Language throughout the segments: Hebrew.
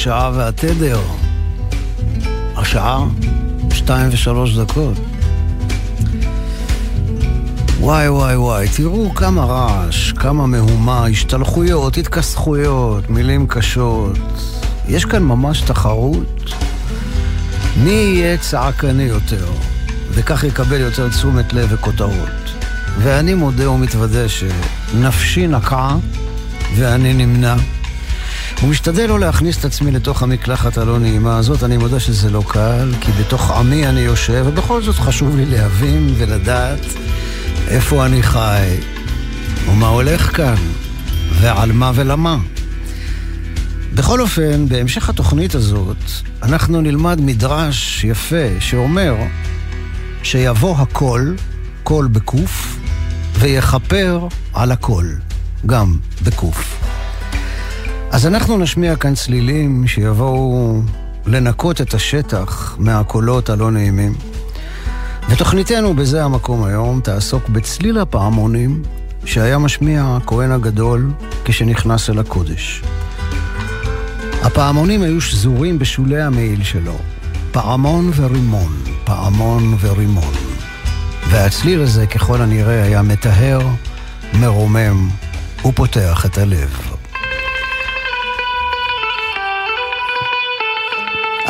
השעה והתדר. השעה, שתיים ושלוש דקות. וואי וואי וואי, תראו כמה רעש, כמה מהומה, השתלחויות, התכסחויות, מילים קשות. יש כאן ממש תחרות. מי יהיה צעקני יותר, וכך יקבל יותר תשומת לב וכותרות. ואני מודה ומתוודה שנפשי נקעה ואני נמנע. ומשתדל לא להכניס את עצמי לתוך המקלחת הלא נעימה הזאת, אני מודה שזה לא קל, כי בתוך עמי אני יושב, ובכל זאת חשוב לי להבין ולדעת איפה אני חי, ומה הולך כאן, ועל מה ולמה. בכל אופן, בהמשך התוכנית הזאת, אנחנו נלמד מדרש יפה שאומר שיבוא הכל, קול בקוף, ויכפר על הכל, גם בקוף. אז אנחנו נשמיע כאן צלילים שיבואו לנקות את השטח מהקולות הלא נעימים. ותוכניתנו בזה המקום היום תעסוק בצליל הפעמונים שהיה משמיע הכהן הגדול כשנכנס אל הקודש. הפעמונים היו שזורים בשולי המעיל שלו, פעמון ורימון, פעמון ורימון. והצליל הזה ככל הנראה היה מטהר, מרומם ופותח את הלב.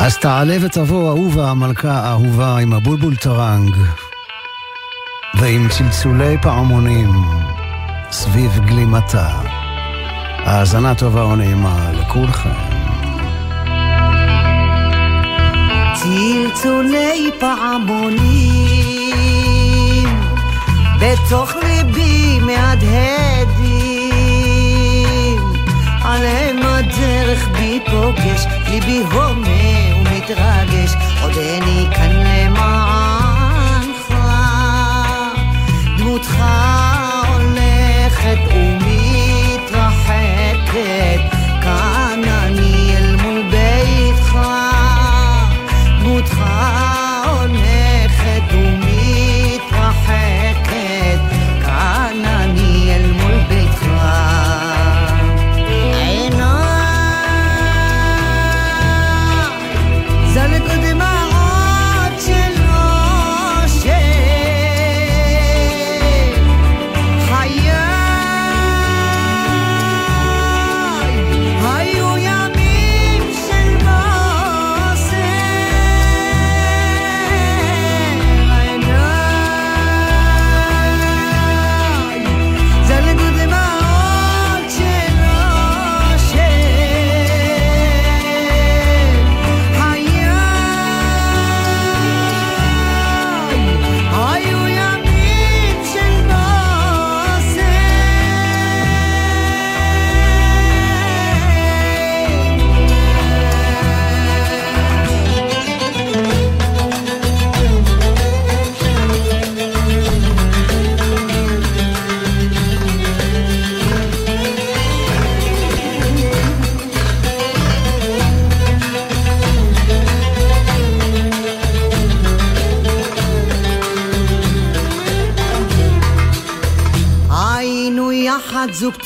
אז תעלה ותבוא אהובה המלכה האהובה עם הבולבול טרנג ועם צלצולי פעמונים סביב גלימתה. האזנה טובה ונעימה לכולכם. צלצולי פעמונים בתוך ליבי מהדהדים עליהם הדרך בי פוגש, ליבי הומה ומתרגש, עודני כאן למענך, דמותך הולכת ומתרחקת,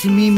יחד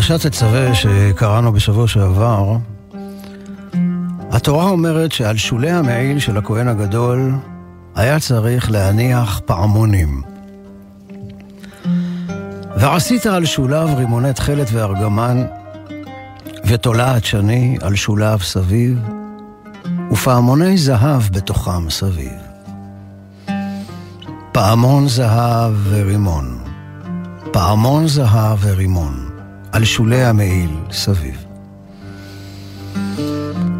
בפרשת תצווה שקראנו בשבוע שעבר, התורה אומרת שעל שולי המעיל של הכהן הגדול היה צריך להניח פעמונים. ועשית על שוליו רימוני תכלת וארגמן, ותולעת שני על שוליו סביב, ופעמוני זהב בתוכם סביב. פעמון זהב ורימון, פעמון זהב ורימון. על שולי המעיל סביב.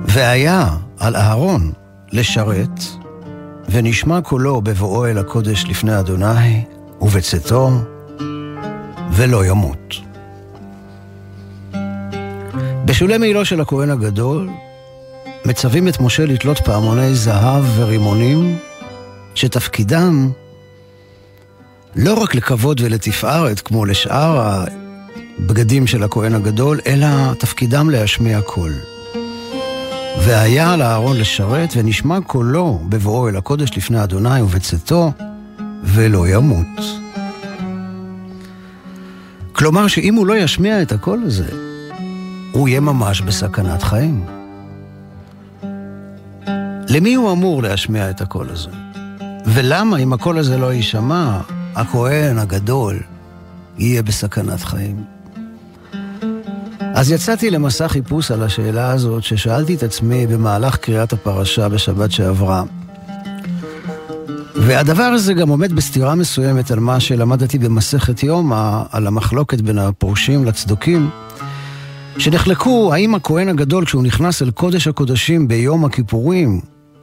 והיה על אהרון לשרת, ונשמע קולו בבואו אל הקודש לפני אדוני, ובצאתו, ולא ימות. בשולי מעילו של הכהן הגדול, מצווים את משה לתלות פעמוני זהב ורימונים, שתפקידם לא רק לכבוד ולתפארת, כמו לשאר בגדים של הכהן הגדול, אלא תפקידם להשמיע קול. והיה על אהרון לשרת, ונשמע קולו בבואו אל הקודש לפני אדוני ובצאתו, ולא ימות. כלומר שאם הוא לא ישמיע את הקול הזה, הוא יהיה ממש בסכנת חיים. למי הוא אמור להשמיע את הקול הזה? ולמה אם הקול הזה לא יישמע, הכהן הגדול יהיה בסכנת חיים? אז יצאתי למסע חיפוש על השאלה הזאת, ששאלתי את עצמי במהלך קריאת הפרשה בשבת שעברה. והדבר הזה גם עומד בסתירה מסוימת על מה שלמדתי במסכת יומא, על המחלוקת בין הפורשים לצדוקים, שנחלקו האם הכהן הגדול כשהוא נכנס אל קודש הקודשים ביום הכיפורים,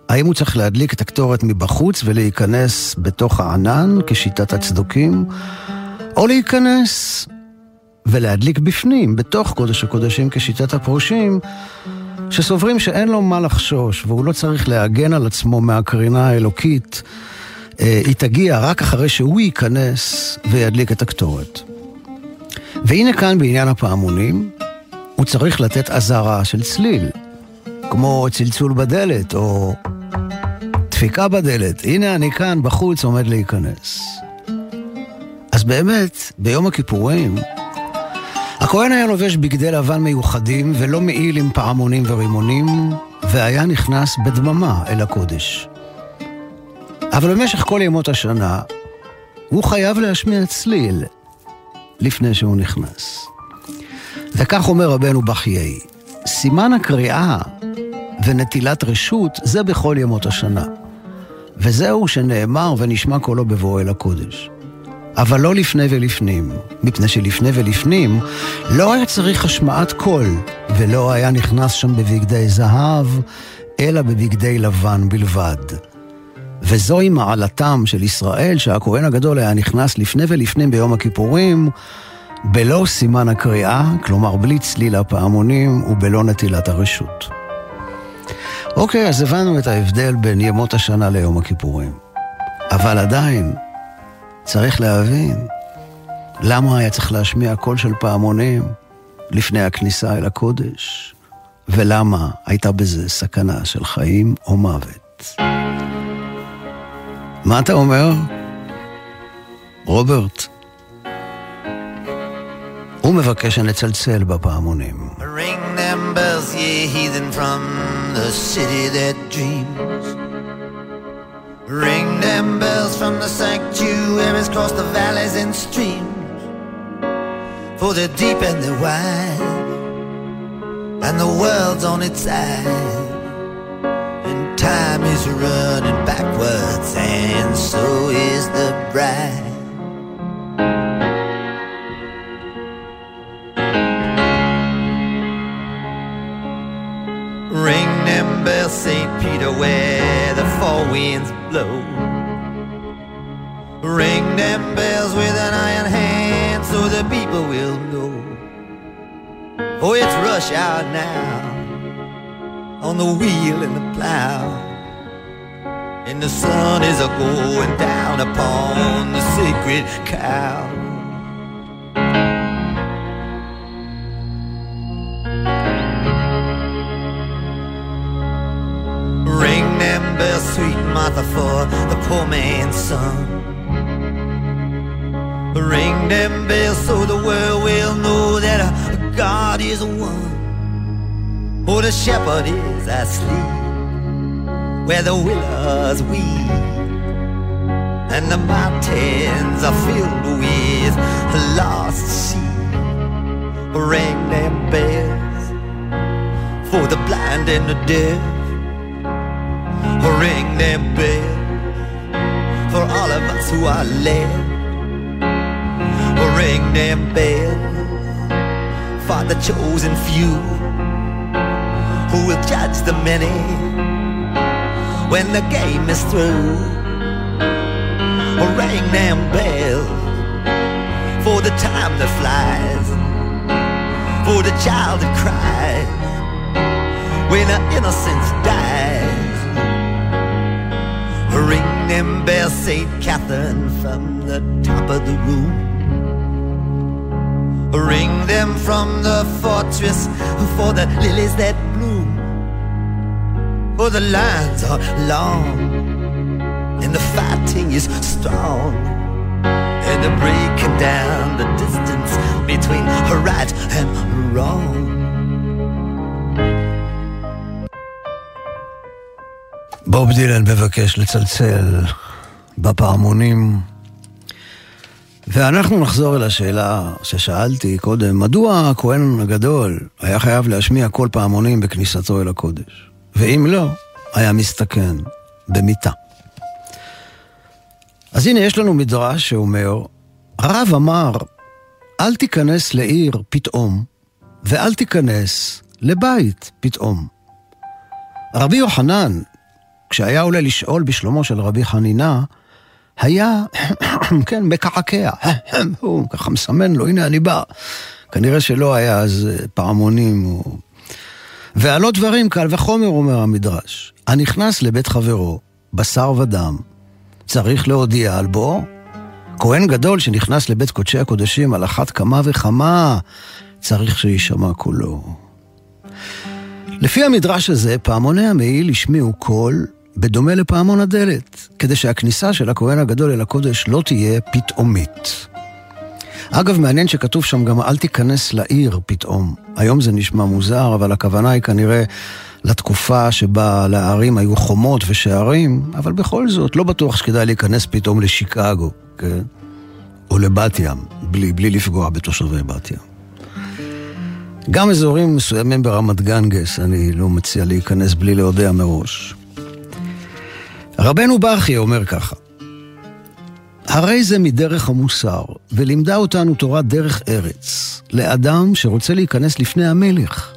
האם הוא צריך להדליק את הקטורת מבחוץ ולהיכנס בתוך הענן כשיטת הצדוקים, או להיכנס ולהדליק בפנים, בתוך קודש הקודשים כשיטת הפרושים, שסוברים שאין לו מה לחשוש והוא לא צריך להגן על עצמו מהקרינה האלוקית, אה, היא תגיע רק אחרי שהוא ייכנס וידליק את הקטורת. והנה כאן בעניין הפעמונים, הוא צריך לתת אזהרה של צליל, כמו צלצול בדלת או דפיקה בדלת. הנה אני כאן בחוץ עומד להיכנס. אז באמת, ביום הכיפורים, הכהן היה לובש בגדי לבן מיוחדים ולא מעיל עם פעמונים ורימונים, והיה נכנס בדממה אל הקודש. אבל במשך כל ימות השנה, הוא חייב להשמיע צליל לפני שהוא נכנס. וכך אומר רבנו בחיי, סימן הקריאה ונטילת רשות זה בכל ימות השנה. וזהו שנאמר ונשמע קולו בבואו אל הקודש. אבל לא לפני ולפנים, מפני שלפני ולפנים לא היה צריך השמעת קול, ולא היה נכנס שם בבגדי זהב, אלא בבגדי לבן בלבד. וזוהי מעלתם של ישראל, שהכהן הגדול היה נכנס לפני ולפנים ביום הכיפורים, בלא סימן הקריאה, כלומר בלי צליל הפעמונים ובלא נטילת הרשות. אוקיי, אז הבנו את ההבדל בין ימות השנה ליום הכיפורים. אבל עדיין, צריך להבין למה היה צריך להשמיע קול של פעמונים לפני הכניסה אל הקודש, ולמה הייתה בזה סכנה של חיים או מוות. מה אתה אומר? רוברט? הוא מבקש שנצלצל בפעמונים. Ring them bells, ye heathen from the city that dreams. Ring them bells from the sanctuaries across the valleys and streams. For they're deep and they're wide, and the world's on its side. And time is running backwards, and so is the bride. Ring them bells, St. Peter, where the four winds blow. Ring them bells with an iron hand so the people will know. Oh, it's rush hour now on the wheel and the plow. And the sun is a going down upon the sacred cow. Martha, for the poor man's son. Ring them bells so the world will know that a God is one. Oh, the shepherd is asleep where the willows weep, and the mountains are filled with lost sheep. Ring them bells for the blind and the deaf. Ring them bells for all of us who are left. Ring them bells for the chosen few who will judge the many when the game is through. Ring them bells for the time that flies, for the child that cries when our innocence dies. Them bells, St. Catherine, from the top of the room. Ring them from the fortress for the lilies that bloom. For the lines are long and the fighting is strong. And they're breaking down the distance between right and wrong. בוב דילן מבקש לצלצל בפעמונים. ואנחנו נחזור אל השאלה ששאלתי קודם, מדוע הכהן הגדול היה חייב להשמיע כל פעמונים בכניסתו אל הקודש? ואם לא, היה מסתכן במיתה. אז הנה יש לנו מדרש שאומר, הרב אמר, אל תיכנס לעיר פתאום, ואל תיכנס לבית פתאום. רבי יוחנן, כשהיה עולה לשאול בשלומו של רבי חנינה, היה, כן, מקעקע, הוא ככה מסמן לו, הנה אני בא. כנראה שלא היה אז פעמונים. או... ועלו דברים קל וחומר, אומר המדרש. הנכנס לבית חברו, בשר ודם, צריך להודיע על בוא. כהן גדול שנכנס לבית קודשי הקודשים על אחת כמה וכמה, צריך שיישמע קולו. לפי המדרש הזה, פעמוני המעיל השמיעו קול בדומה לפעמון הדלת, כדי שהכניסה של הכהן הגדול אל הקודש לא תהיה פתאומית. אגב, מעניין שכתוב שם גם אל תיכנס לעיר פתאום. היום זה נשמע מוזר, אבל הכוונה היא כנראה לתקופה שבה לערים היו חומות ושערים, אבל בכל זאת, לא בטוח שכדאי להיכנס פתאום לשיקגו, כן? או לבת ים, בלי, בלי לפגוע בתושבי בת ים. גם אזורים מסוימים ברמת גנגס, אני לא מציע להיכנס בלי להודיע מראש. רבנו ברכי אומר ככה, הרי זה מדרך המוסר, ולימדה אותנו תורת דרך ארץ, לאדם שרוצה להיכנס לפני המלך,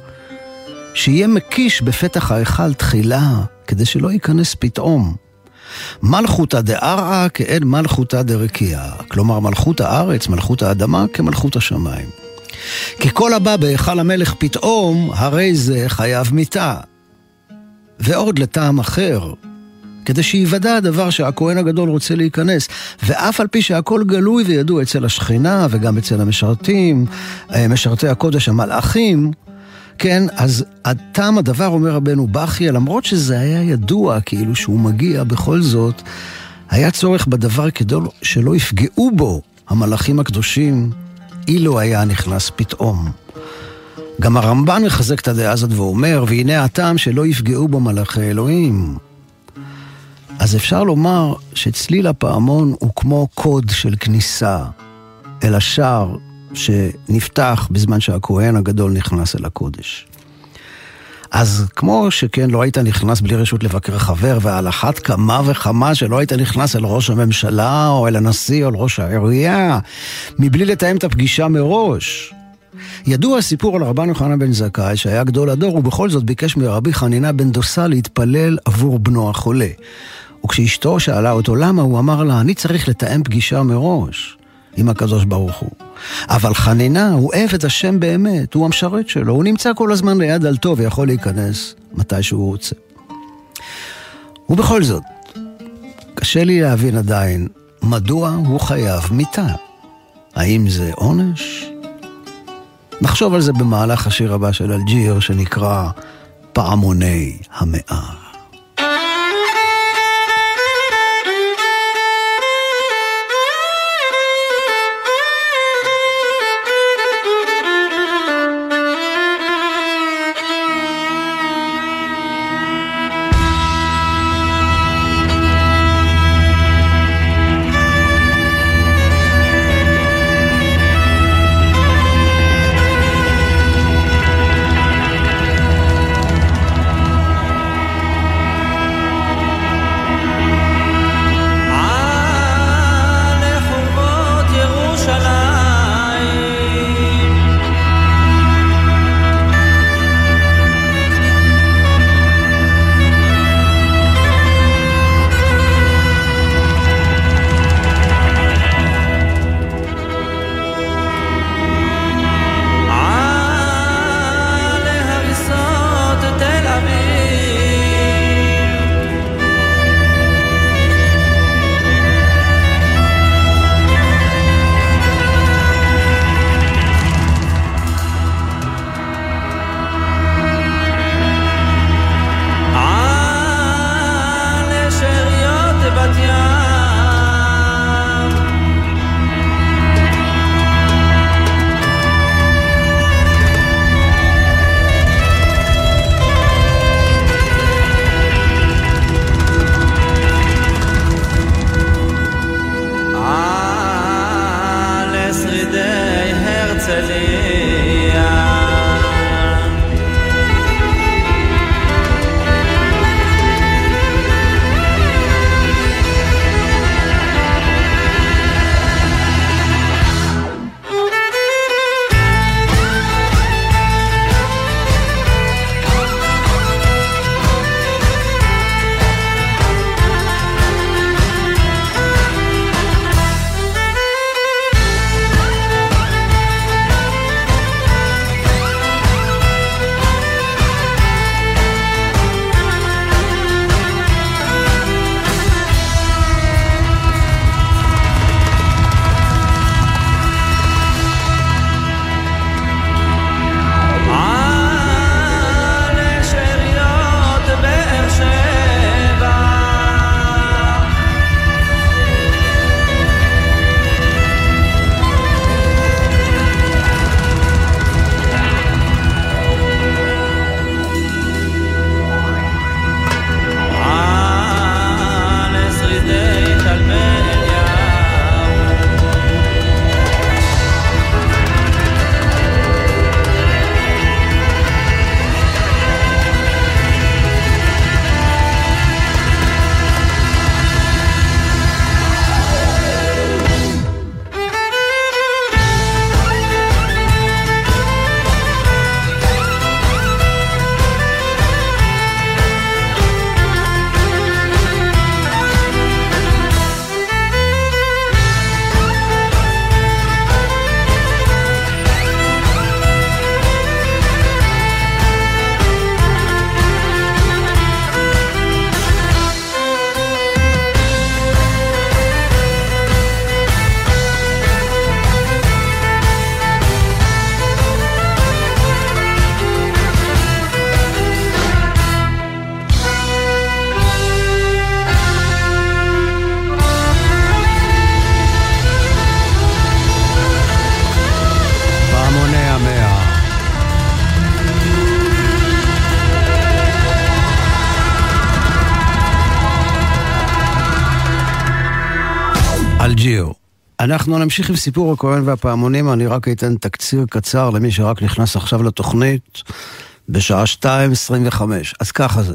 שיהיה מקיש בפתח ההיכל תחילה, כדי שלא ייכנס פתאום. מלכותא דארעא כאין מלכותא דרקיע, כלומר מלכות הארץ, מלכות האדמה, כמלכות השמיים. כי כל הבא בהיכל המלך פתאום, הרי זה חייב מיתה. ועוד לטעם אחר, כדי שיוודע הדבר שהכהן הגדול רוצה להיכנס. ואף על פי שהכל גלוי וידוע אצל השכינה וגם אצל המשרתים, משרתי הקודש המלאכים, כן, אז עד תם הדבר אומר רבנו בכיה, למרות שזה היה ידוע כאילו שהוא מגיע בכל זאת, היה צורך בדבר כדי שלא יפגעו בו המלאכים הקדושים, אילו היה נכנס פתאום. גם הרמב"ן מחזק את הדעה הזאת ואומר, והנה הטעם שלא יפגעו בו מלאכי אלוהים. אז אפשר לומר שצליל הפעמון הוא כמו קוד של כניסה אל השער שנפתח בזמן שהכהן הגדול נכנס אל הקודש. אז כמו שכן, לא היית נכנס בלי רשות לבקר חבר, ועל אחת כמה וכמה שלא היית נכנס אל ראש הממשלה, או אל הנשיא, או אל ראש העירייה, מבלי לתאם את הפגישה מראש. ידוע הסיפור על רבן יוחנן בן זכאי, שהיה גדול הדור, ובכל זאת ביקש מרבי חנינה בן דוסה להתפלל עבור בנו החולה. וכשאשתו שאלה אותו למה, הוא אמר לה, אני צריך לתאם פגישה מראש עם הקדוש ברוך הוא. אבל חנינה הוא עבד השם באמת, הוא המשרת שלו, הוא נמצא כל הזמן ליד דלתו ויכול להיכנס מתי שהוא רוצה. ובכל זאת, קשה לי להבין עדיין מדוע הוא חייב מיתה. האם זה עונש? נחשוב על זה במהלך השיר הבא של אלג'יר שנקרא פעמוני המאה. אנחנו נמשיך עם סיפור הכהן והפעמונים, אני רק אתן תקציר קצר למי שרק נכנס עכשיו לתוכנית. בשעה 2.25. אז ככה זה.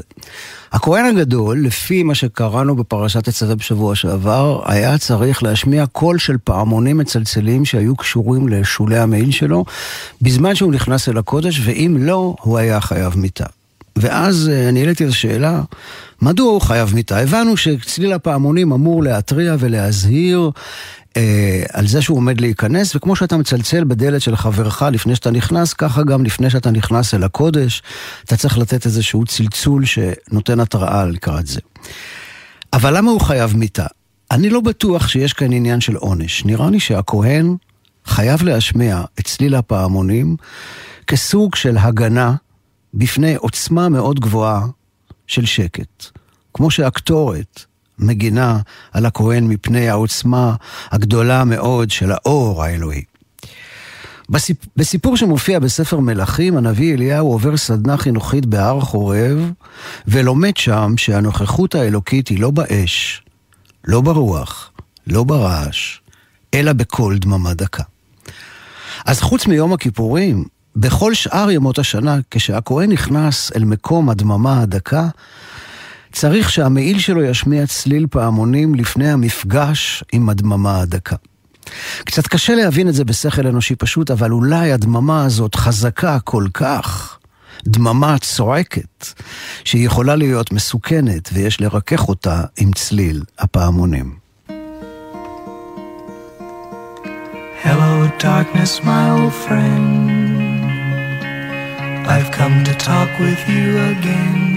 הכהן הגדול, לפי מה שקראנו בפרשת תצווה בשבוע שעבר, היה צריך להשמיע קול של פעמונים מצלצלים שהיו קשורים לשולי המעיל שלו, בזמן שהוא נכנס אל הקודש, ואם לא, הוא היה חייב מיתה. ואז אה, אני העליתי את השאלה, מדוע הוא חייב מיתה? הבנו שצליל הפעמונים אמור להתריע ולהזהיר אה, על זה שהוא עומד להיכנס, וכמו שאתה מצלצל בדלת של חברך לפני שאתה נכנס, ככה גם לפני שאתה נכנס אל הקודש, אתה צריך לתת איזשהו צלצול שנותן התראה לקראת זה. אבל למה הוא חייב מיתה? אני לא בטוח שיש כאן עניין של עונש. נראה לי שהכהן חייב להשמיע את צליל הפעמונים כסוג של הגנה בפני עוצמה מאוד גבוהה של שקט. כמו שהקטורת מגינה על הכהן מפני העוצמה הגדולה מאוד של האור האלוהי. בסיפ... בסיפור שמופיע בספר מלכים, הנביא אליהו עובר סדנה חינוכית בהר חורב, ולומד שם שהנוכחות האלוקית היא לא באש, לא ברוח, לא ברעש, אלא בקול דממה דקה. אז חוץ מיום הכיפורים, בכל שאר ימות השנה, כשהכהן נכנס אל מקום הדממה הדקה, צריך שהמעיל שלו ישמיע צליל פעמונים לפני המפגש עם הדממה הדקה. קצת קשה להבין את זה בשכל אנושי פשוט, אבל אולי הדממה הזאת חזקה כל כך, דממה צועקת, שהיא יכולה להיות מסוכנת ויש לרכך אותה עם צליל הפעמונים. Hello, darkness, my old friend. I've come to talk with you again.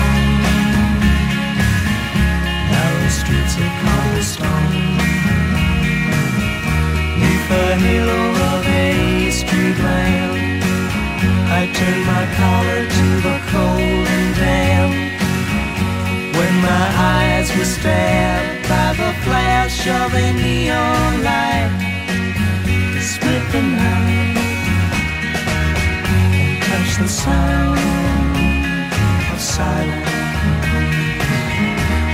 Streets of cobblestone. Neath the halo of a street lamp, I turned my collar to the cold and damp. When my eyes were stabbed by the flash of a neon light, split the night and touched the sound of silence.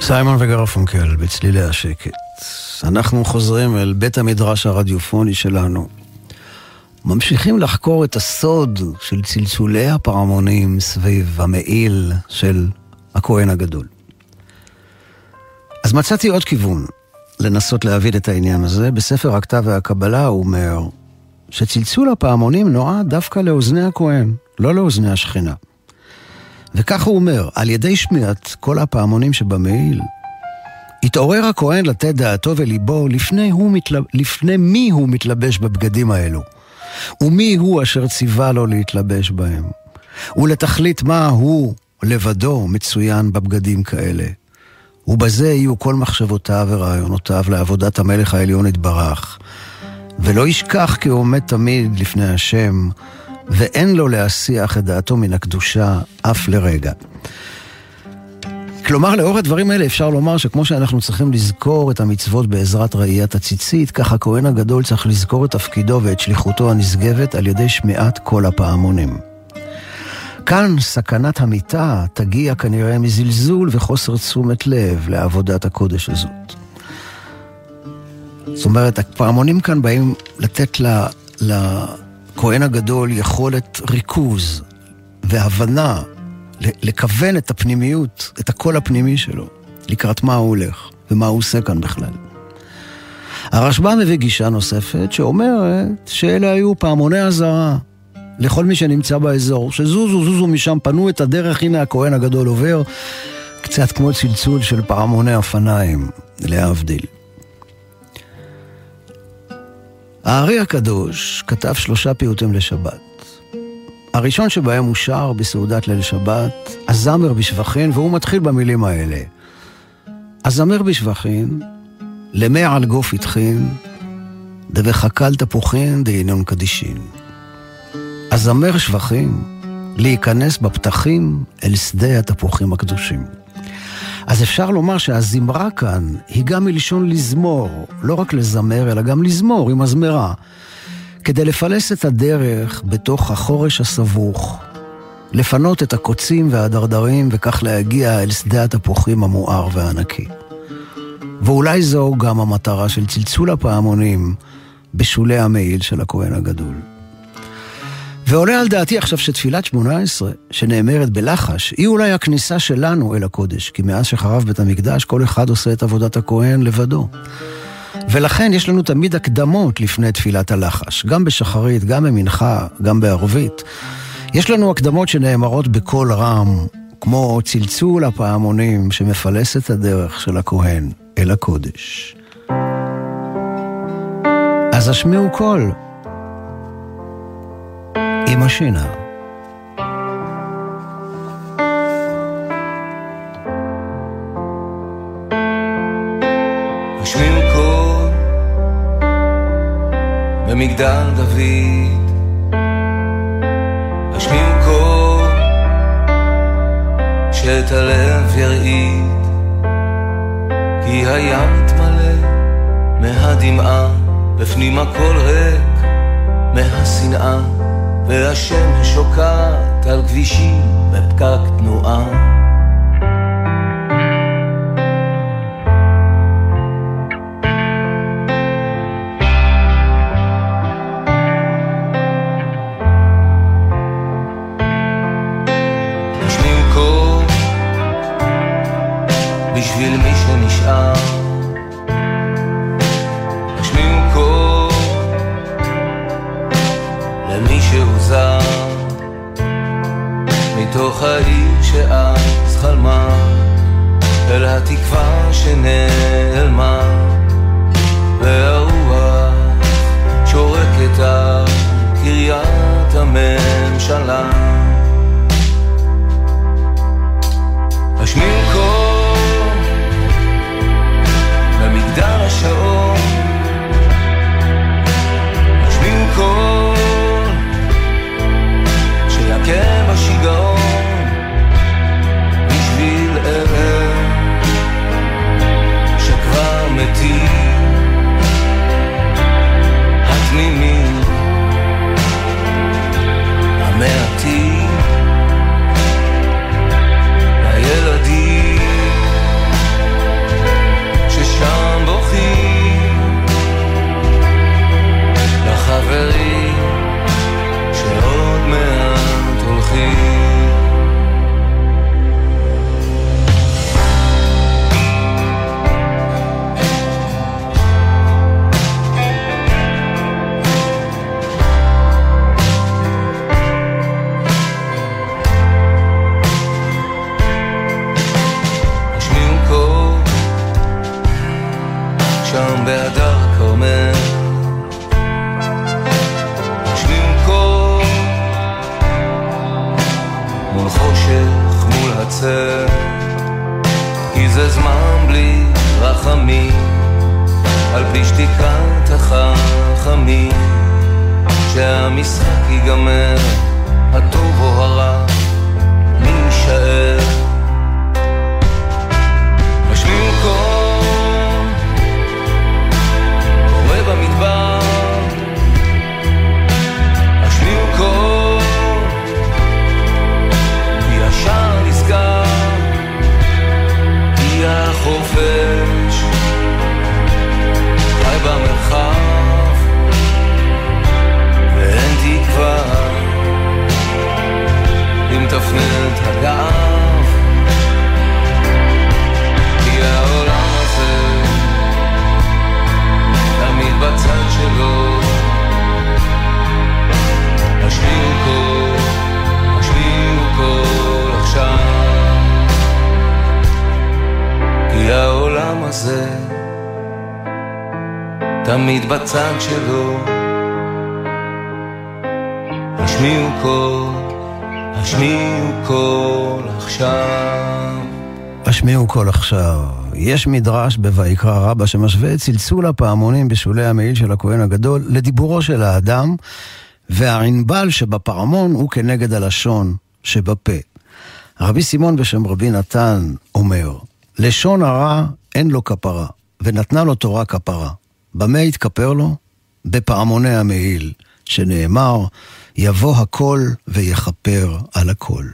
סיימון וגרפונקל בצלילי השקט. אנחנו חוזרים אל בית המדרש הרדיופוני שלנו. ממשיכים לחקור את הסוד של צלצולי הפרמונים סביב המעיל של הכהן הגדול. אז מצאתי עוד כיוון לנסות להבין את העניין הזה. בספר הכתב והקבלה הוא אומר שצלצול הפעמונים נועד דווקא לאוזני הכהן, לא לאוזני השכינה. וכך הוא אומר, על ידי שמיעת כל הפעמונים שבמעיל, התעורר הכהן לתת דעתו וליבו לפני, מתלב... לפני מי הוא מתלבש בבגדים האלו, ומי הוא אשר ציווה לו להתלבש בהם, ולתכלית מה הוא לבדו מצוין בבגדים כאלה. ובזה יהיו כל מחשבותיו ורעיונותיו לעבודת המלך העליון יתברך. ולא ישכח כי הוא עומד תמיד לפני השם, ואין לו להסיח את דעתו מן הקדושה אף לרגע. כלומר, לאור הדברים האלה אפשר לומר שכמו שאנחנו צריכים לזכור את המצוות בעזרת ראיית הציצית, כך הכהן הגדול צריך לזכור את תפקידו ואת שליחותו הנשגבת על ידי שמיעת כל הפעמונים. כאן סכנת המיטה תגיע כנראה מזלזול וחוסר תשומת לב לעבודת הקודש הזאת. זאת אומרת, הפעמונים כאן באים לתת לכהן הגדול יכולת ריכוז והבנה, לכוון את הפנימיות, את הקול הפנימי שלו, לקראת מה הוא הולך ומה הוא עושה כאן בכלל. הרשב"א מביא גישה נוספת שאומרת שאלה היו פעמוני אזהרה לכל מי שנמצא באזור, שזוזו, זוזו משם, פנו את הדרך, הנה הכהן הגדול עובר, קצת כמו צלצול של פעמוני אופניים, להבדיל. הארי הקדוש כתב שלושה פיוטים לשבת. הראשון שבהם הוא שר בסעודת ליל שבת, הזמר בשבחין, והוא מתחיל במילים האלה. הזמר בשבחין, למי על גוף איתכין, דבחקל תפוחין דהינון קדישין. הזמר שבחים, להיכנס בפתחים אל שדה התפוחים הקדושים. אז אפשר לומר שהזמרה כאן היא גם מלשון לזמור, לא רק לזמר, אלא גם לזמור עם הזמרה, כדי לפלס את הדרך בתוך החורש הסבוך, לפנות את הקוצים והדרדרים וכך להגיע אל שדה התפוחים המואר והענקי. ואולי זו גם המטרה של צלצול הפעמונים בשולי המעיל של הכהן הגדול. ועולה על דעתי עכשיו שתפילת שמונה עשרה, שנאמרת בלחש, היא אולי הכניסה שלנו אל הקודש, כי מאז שחרב בית המקדש, כל אחד עושה את עבודת הכהן לבדו. ולכן יש לנו תמיד הקדמות לפני תפילת הלחש, גם בשחרית, גם במנחה, גם בערבית. יש לנו הקדמות שנאמרות בקול רם, כמו צלצול הפעמונים שמפלס את הדרך של הכהן אל הקודש. אז השמיעו קול. עם השינה. השמיעו קול במגדל דוד, השמיעו קול שאת הלב ירעיד, כי הים יתמלא מהדמעה, בפנים הכל ריק מהשנאה. והשמש שוקעת על כבישים בפקק תנועה. יש מדרש בויקרא רבא שמשווה את צלצול הפעמונים בשולי המעיל של הכהן הגדול לדיבורו של האדם, והענבל שבפעמון הוא כנגד הלשון שבפה. רבי סימון בשם רבי נתן אומר, לשון הרע אין לו כפרה, ונתנה לו תורה כפרה. במה יתכפר לו? בפעמוני המעיל, שנאמר, יבוא הכל ויכפר על הכל.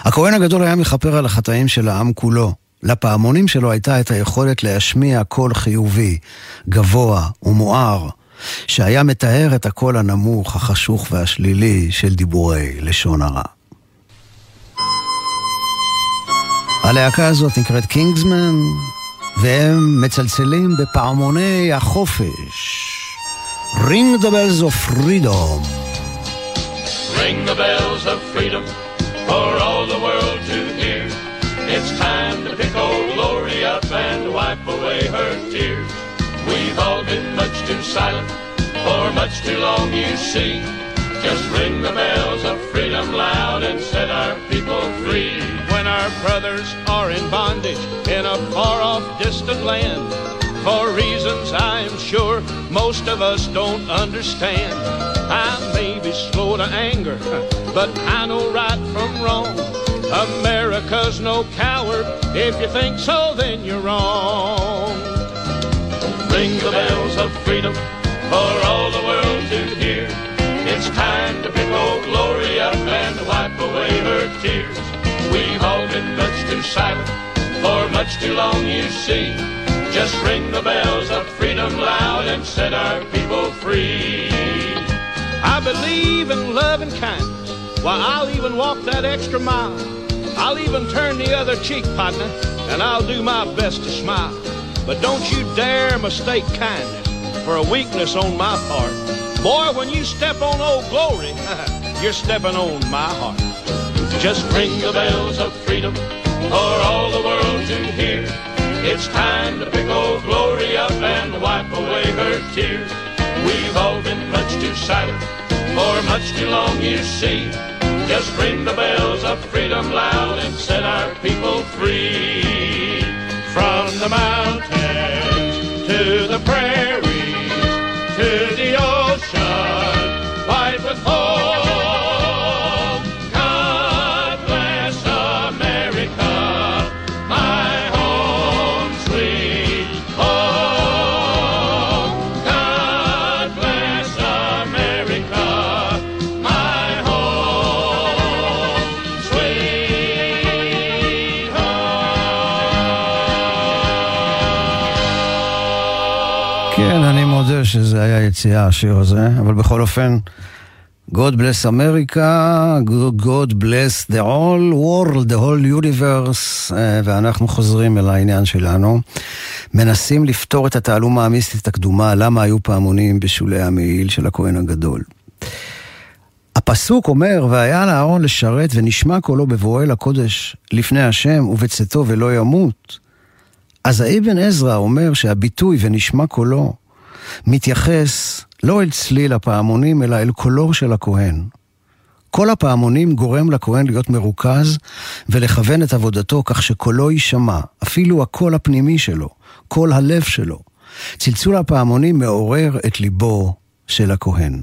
הכהן הגדול היה מכפר על החטאים של העם כולו. לפעמונים שלו הייתה את היכולת להשמיע קול חיובי, גבוה ומואר, שהיה מטהר את הקול הנמוך, החשוך והשלילי של דיבורי לשון הרע. הלהקה הזאת נקראת קינגסמן, והם מצלצלים בפעמוני החופש. Ring the bells of freedom. Ring the bells of freedom for all the world to hear. It's time her tears. We've all been much too silent for much too long, you see. Just ring the bells of freedom loud and set our people free. When our brothers are in bondage in a far off distant land, for reasons I'm sure most of us don't understand. I may be slow to anger, but I know right from wrong. America's no coward. If you think so, then you're wrong. Ring the bells of freedom for all the world to hear. It's time to pick old Glory up and wipe away her tears. We've all been much too silent for much too long, you see. Just ring the bells of freedom loud and set our people free. I believe in love and kindness. Why, I'll even walk that extra mile. I'll even turn the other cheek, partner, and I'll do my best to smile. But don't you dare mistake kindness for a weakness on my part. Boy, when you step on Old Glory, you're stepping on my heart. Just ring the bells of freedom for all the world to hear. It's time to pick old Glory up and wipe away her tears. We've all been much too silent for much too long, you see. Just ring the bells of freedom loud and set our people free. From the mountains to the prairies to the שזה היה יציאה, השיר הזה, אבל בכל אופן, God bless America, God bless the whole world, the whole universe, אה, ואנחנו חוזרים אל העניין שלנו. מנסים לפתור את התעלומה המיסטית הקדומה, למה היו פעמונים בשולי המעיל של הכהן הגדול. הפסוק אומר, והיה לאהרון לשרת ונשמע קולו בבואו אל הקודש לפני השם ובצאתו ולא ימות. אז האבן עזרא אומר שהביטוי ונשמע קולו מתייחס לא אל צליל הפעמונים, אלא אל קולו של הכהן. כל הפעמונים גורם לכהן להיות מרוכז ולכוון את עבודתו כך שקולו יישמע, אפילו הקול הפנימי שלו, קול הלב שלו. צלצול הפעמונים מעורר את ליבו של הכהן.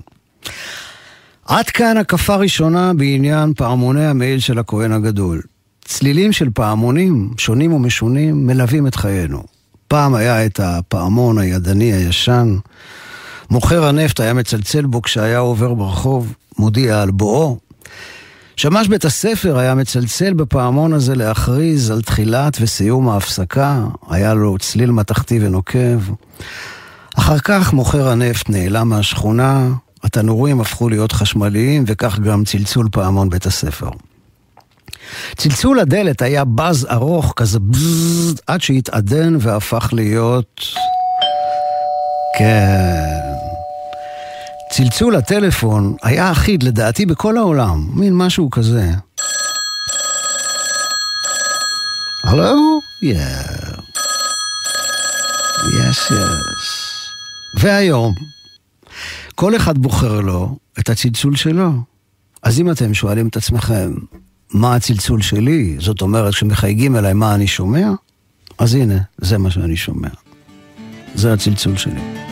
עד כאן הקפה ראשונה בעניין פעמוני המעיל של הכהן הגדול. צלילים של פעמונים שונים ומשונים מלווים את חיינו. פעם היה את הפעמון הידני הישן, מוכר הנפט היה מצלצל בו כשהיה עובר ברחוב, מודיע על בואו. שמש בית הספר היה מצלצל בפעמון הזה להכריז על תחילת וסיום ההפסקה, היה לו צליל מתכתי ונוקב. אחר כך מוכר הנפט נעלם מהשכונה, התנורים הפכו להיות חשמליים, וכך גם צלצול פעמון בית הספר. צלצול הדלת היה בז ארוך, כזה בזז, עד שהתעדן והפך להיות... כן. צלצול הטלפון היה אחיד לדעתי בכל העולם, מין משהו כזה. הלו? Yes, yes. והיום, כל אחד בוחר לו את הצלצול שלו. אז אם אתם שואלים את עצמכם, מה הצלצול שלי? זאת אומרת, כשמחייגים אליי מה אני שומע? אז הנה, זה מה שאני שומע. זה הצלצול שלי.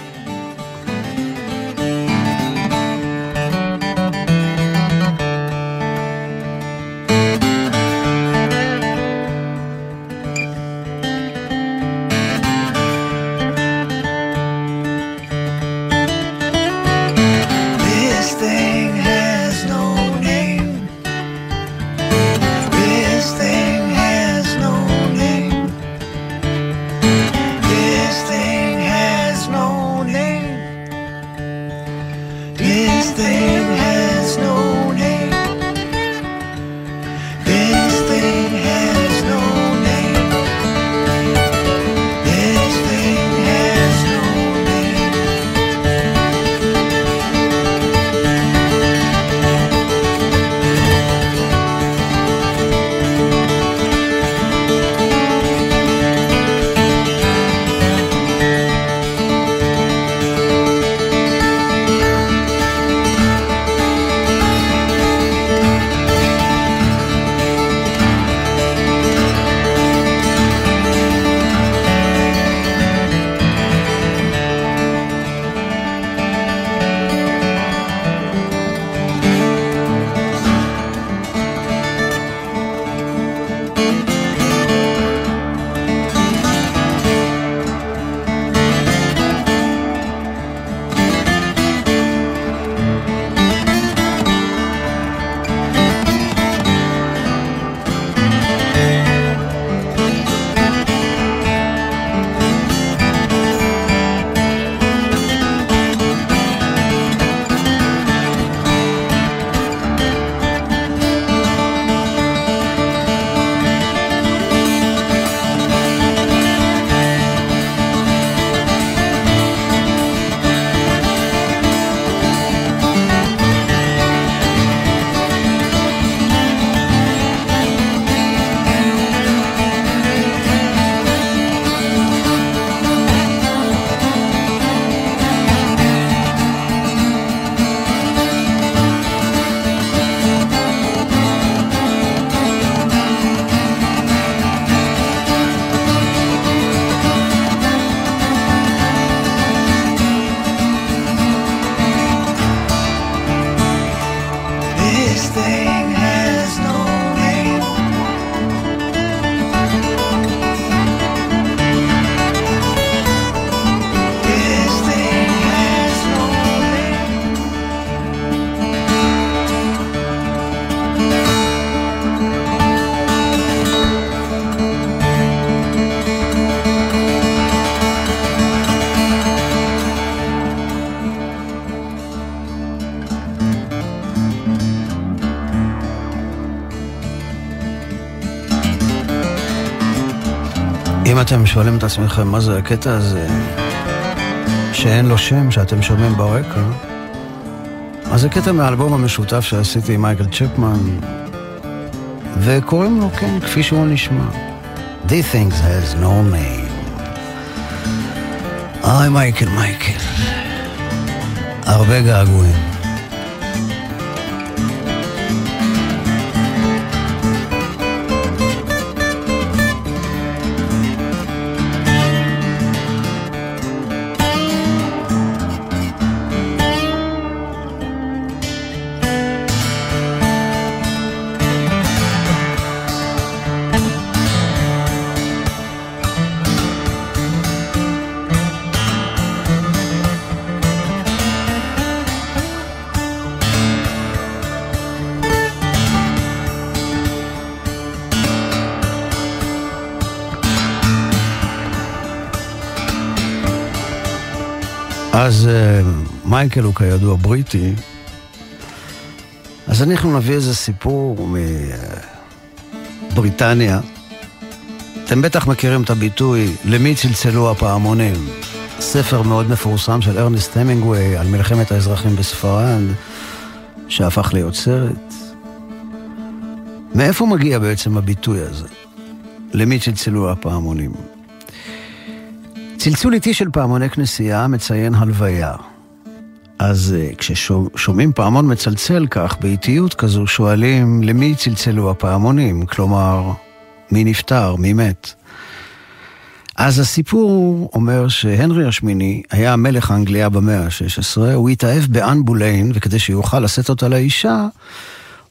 אתם שואלים את עצמכם מה זה הקטע הזה, שאין לו שם, שאתם שומעים ברקע, אז זה קטע מהאלבום המשותף שעשיתי עם מייקל צ'פמן, וקוראים לו, כן, כפי שהוא נשמע. These things has no name. היי מייקל, מייקל. הרבה געגועים. אז אה, מייקל הוא כידוע בריטי, אז אנחנו נביא איזה סיפור מבריטניה. אתם בטח מכירים את הביטוי למי צלצלו הפעמונים. ספר מאוד מפורסם של ארנסט המינגווי על מלחמת האזרחים בספרד, שהפך להיות סרט. מאיפה מגיע בעצם הביטוי הזה? למי צלצלו הפעמונים? צלצול איטי של פעמוני כנסייה מציין הלוויה. אז uh, כששומעים פעמון מצלצל כך, באיטיות כזו, שואלים למי צלצלו הפעמונים? כלומר, מי נפטר, מי מת? אז הסיפור אומר שהנרי השמיני היה מלך האנגליה במאה ה-16, הוא התאהב באן בוליין, וכדי שיוכל לשאת אותה לאישה,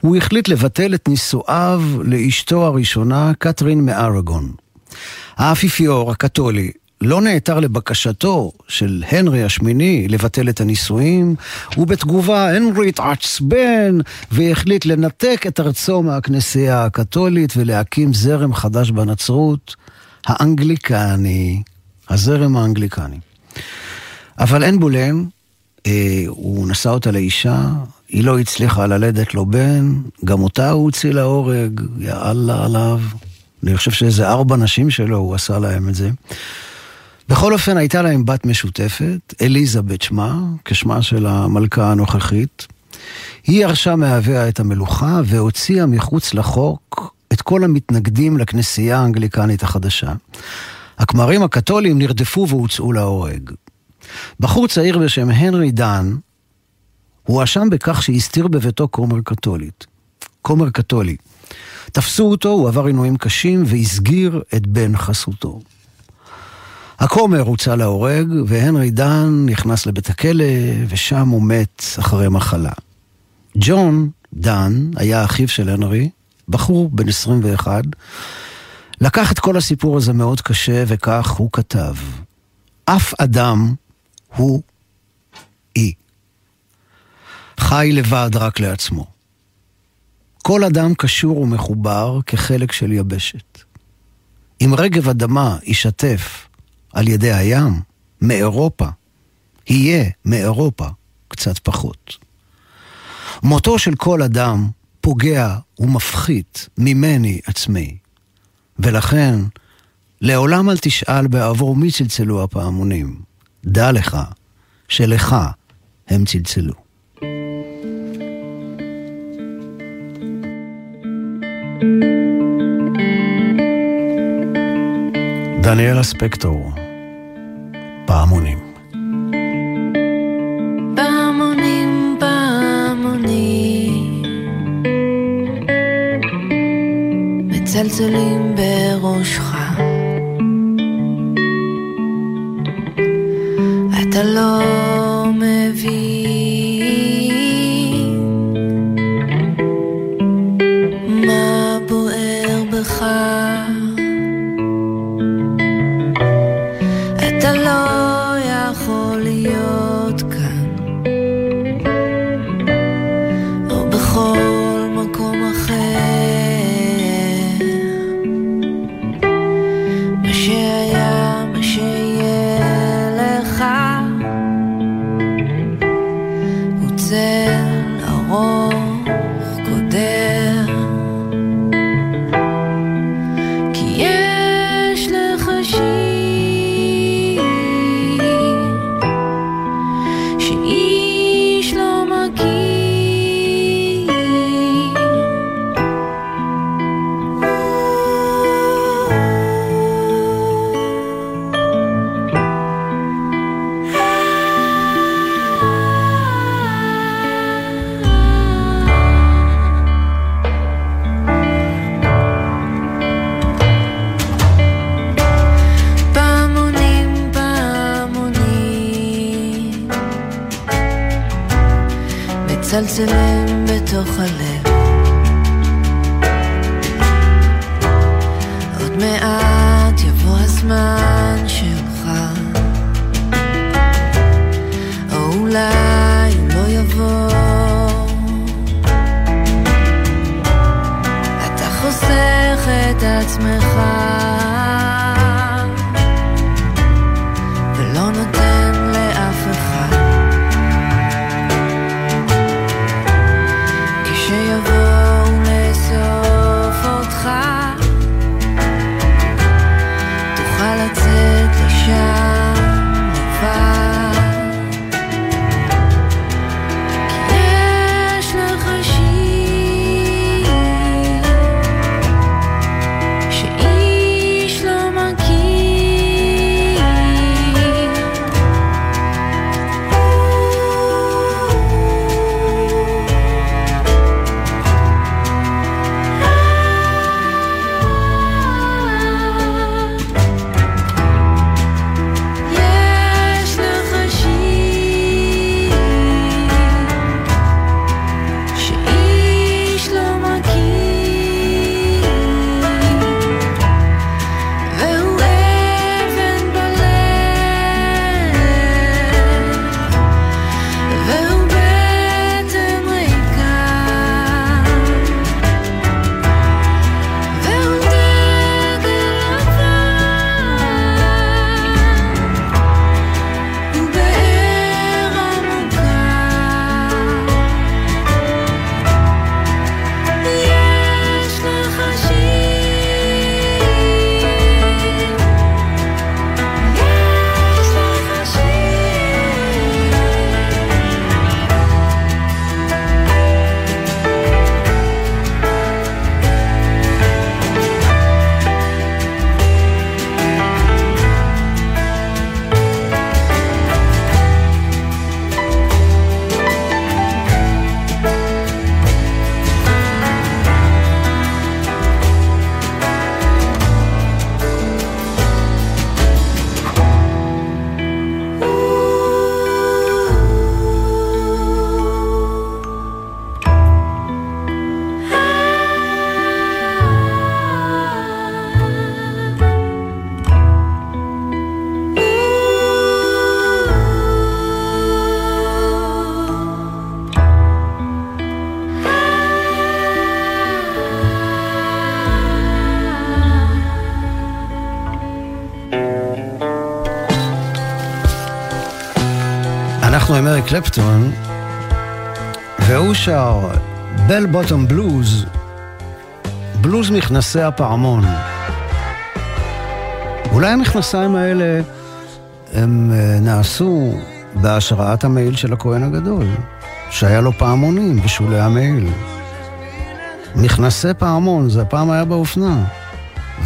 הוא החליט לבטל את נישואיו לאשתו הראשונה, קתרין מארגון. האפיפיור הקתולי לא נעתר לבקשתו של הנרי השמיני לבטל את הנישואים, ובתגובה הנרי התעצבן והחליט לנתק את ארצו מהכנסייה הקתולית ולהקים זרם חדש בנצרות, האנגליקני, הזרם האנגליקני. אבל אין בולן, אה, הוא נשא אותה לאישה, היא לא הצליחה ללדת לו בן, גם אותה הוא הוציא להורג, יא אללה עליו. אני חושב שאיזה ארבע נשים שלו, הוא עשה להם את זה. בכל אופן, הייתה להם בת משותפת, אליזבת שמה, כשמה של המלכה הנוכחית. היא ירשה מאביה את המלוכה והוציאה מחוץ לחוק את כל המתנגדים לכנסייה האנגליקנית החדשה. הכמרים הקתולים נרדפו והוצאו להורג. בחור צעיר בשם הנרי דן הואשם בכך שהסתיר בביתו כומר קתולית. כומר קתולי. תפסו אותו, הוא עבר עינויים קשים והסגיר את בן חסותו. הכומר הוצא להורג, והנרי דן נכנס לבית הכלא, ושם הוא מת אחרי מחלה. ג'ון דן היה אחיו של הנרי, בחור בן 21, לקח את כל הסיפור הזה מאוד קשה, וכך הוא כתב: אף אדם הוא אי. חי לבד רק לעצמו. כל אדם קשור ומחובר כחלק של יבשת. אם רגב אדמה יישטף על ידי הים, מאירופה, יהיה מאירופה קצת פחות. מותו של כל אדם פוגע ומפחית ממני עצמי, ולכן לעולם אל תשאל בעבור מי צלצלו הפעמונים. דע לך שלך הם צלצלו. דניאל אספקטור פעמונים. פעמונים, בראשך. אתה לא ולא נותן קלפטון, והוא שר בל בוטום בלוז, בלוז מכנסי הפעמון. אולי המכנסיים האלה הם אה, נעשו בהשראת המעיל של הכהן הגדול, שהיה לו פעמונים בשולי המעיל. מכנסי פעמון, זה הפעם היה באופנה.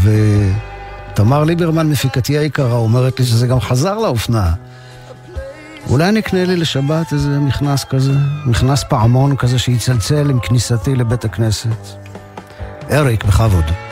ותמר ליברמן, מפיקתי היקרה, אומרת לי שזה גם חזר לאופנה. אולי נקנה לי לשבת איזה מכנס כזה, מכנס פעמון כזה שיצלצל עם כניסתי לבית הכנסת. אריק, בכבוד.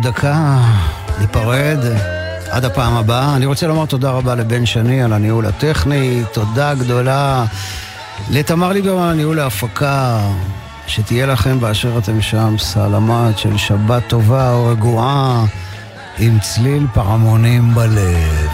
עוד דקה ניפרד. עד הפעם הבאה. אני רוצה לומר תודה רבה לבן שני על הניהול הטכני, תודה גדולה לתמר ליברמן, ניהול ההפקה. שתהיה לכם באשר אתם שם סלמת של שבת טובה או רגועה עם צליל פעמונים בלב.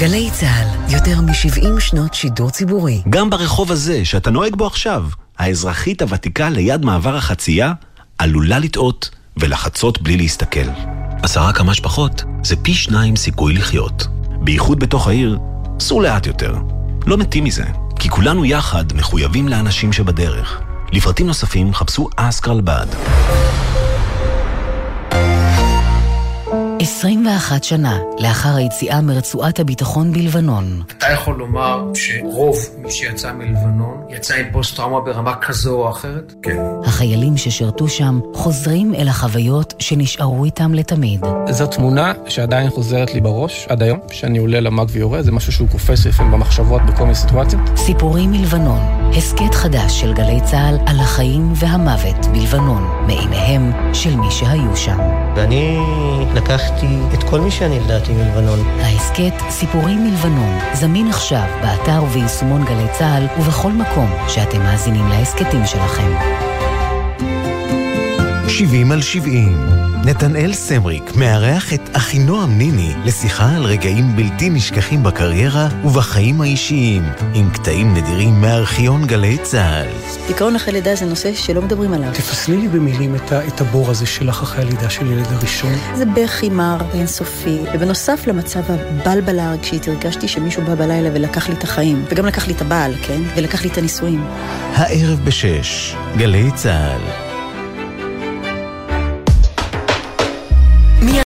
גלי צה"ל, יותר מ-70 שנות שידור ציבורי. גם ברחוב הזה, שאתה נוהג בו עכשיו, האזרחית הוותיקה ליד מעבר החצייה עלולה לטעות ולחצות בלי להסתכל. עשרה כמה שפחות זה פי שניים סיכוי לחיות. בייחוד בתוך העיר, סעו לאט יותר. לא מתים מזה, כי כולנו יחד מחויבים לאנשים שבדרך. לפרטים נוספים חפשו אסקרלבד. 21 שנה לאחר היציאה מרצועת הביטחון בלבנון. אתה יכול לומר שרוב מי שיצא מלבנון יצא עם פוסט-טראומה ברמה כזו או אחרת? כן. החיילים ששירתו שם חוזרים אל החוויות שנשארו איתם לתמיד. זו תמונה שעדיין חוזרת לי בראש עד היום, שאני עולה למאג ויורה, זה משהו שהוא קופץ לפעמים במחשבות בכל מיני סיטואציות. סיפורים מלבנון, הסכת חדש של גלי צה"ל על החיים והמוות בלבנון, מעיניהם של מי שהיו שם. ואני לקחתי את כל מי שאני ידעתי מלבנון. ההסכת סיפורים מלבנון זמין עכשיו באתר וביישומון גלי צה"ל ובכל מקום שאתם מאזינים להסכתים שלכם. 70 על 70 נתנאל סמריק מארח את אחינועם ניני לשיחה על רגעים בלתי נשכחים בקריירה ובחיים האישיים, עם קטעים נדירים מארכיון גלי צה"ל. דיכאון אחרי לידה זה נושא שלא מדברים עליו. תפסלי לי במילים את, את הבור הזה שלך אחרי הלידה של ילד הראשון. זה בכי מר ואינסופי, ובנוסף למצב הבלבלה הרגשית, הרגשתי שמישהו בא בלילה ולקח לי את החיים, וגם לקח לי את הבעל, כן? ולקח לי את הנישואים. הערב בשש, גלי צה"ל.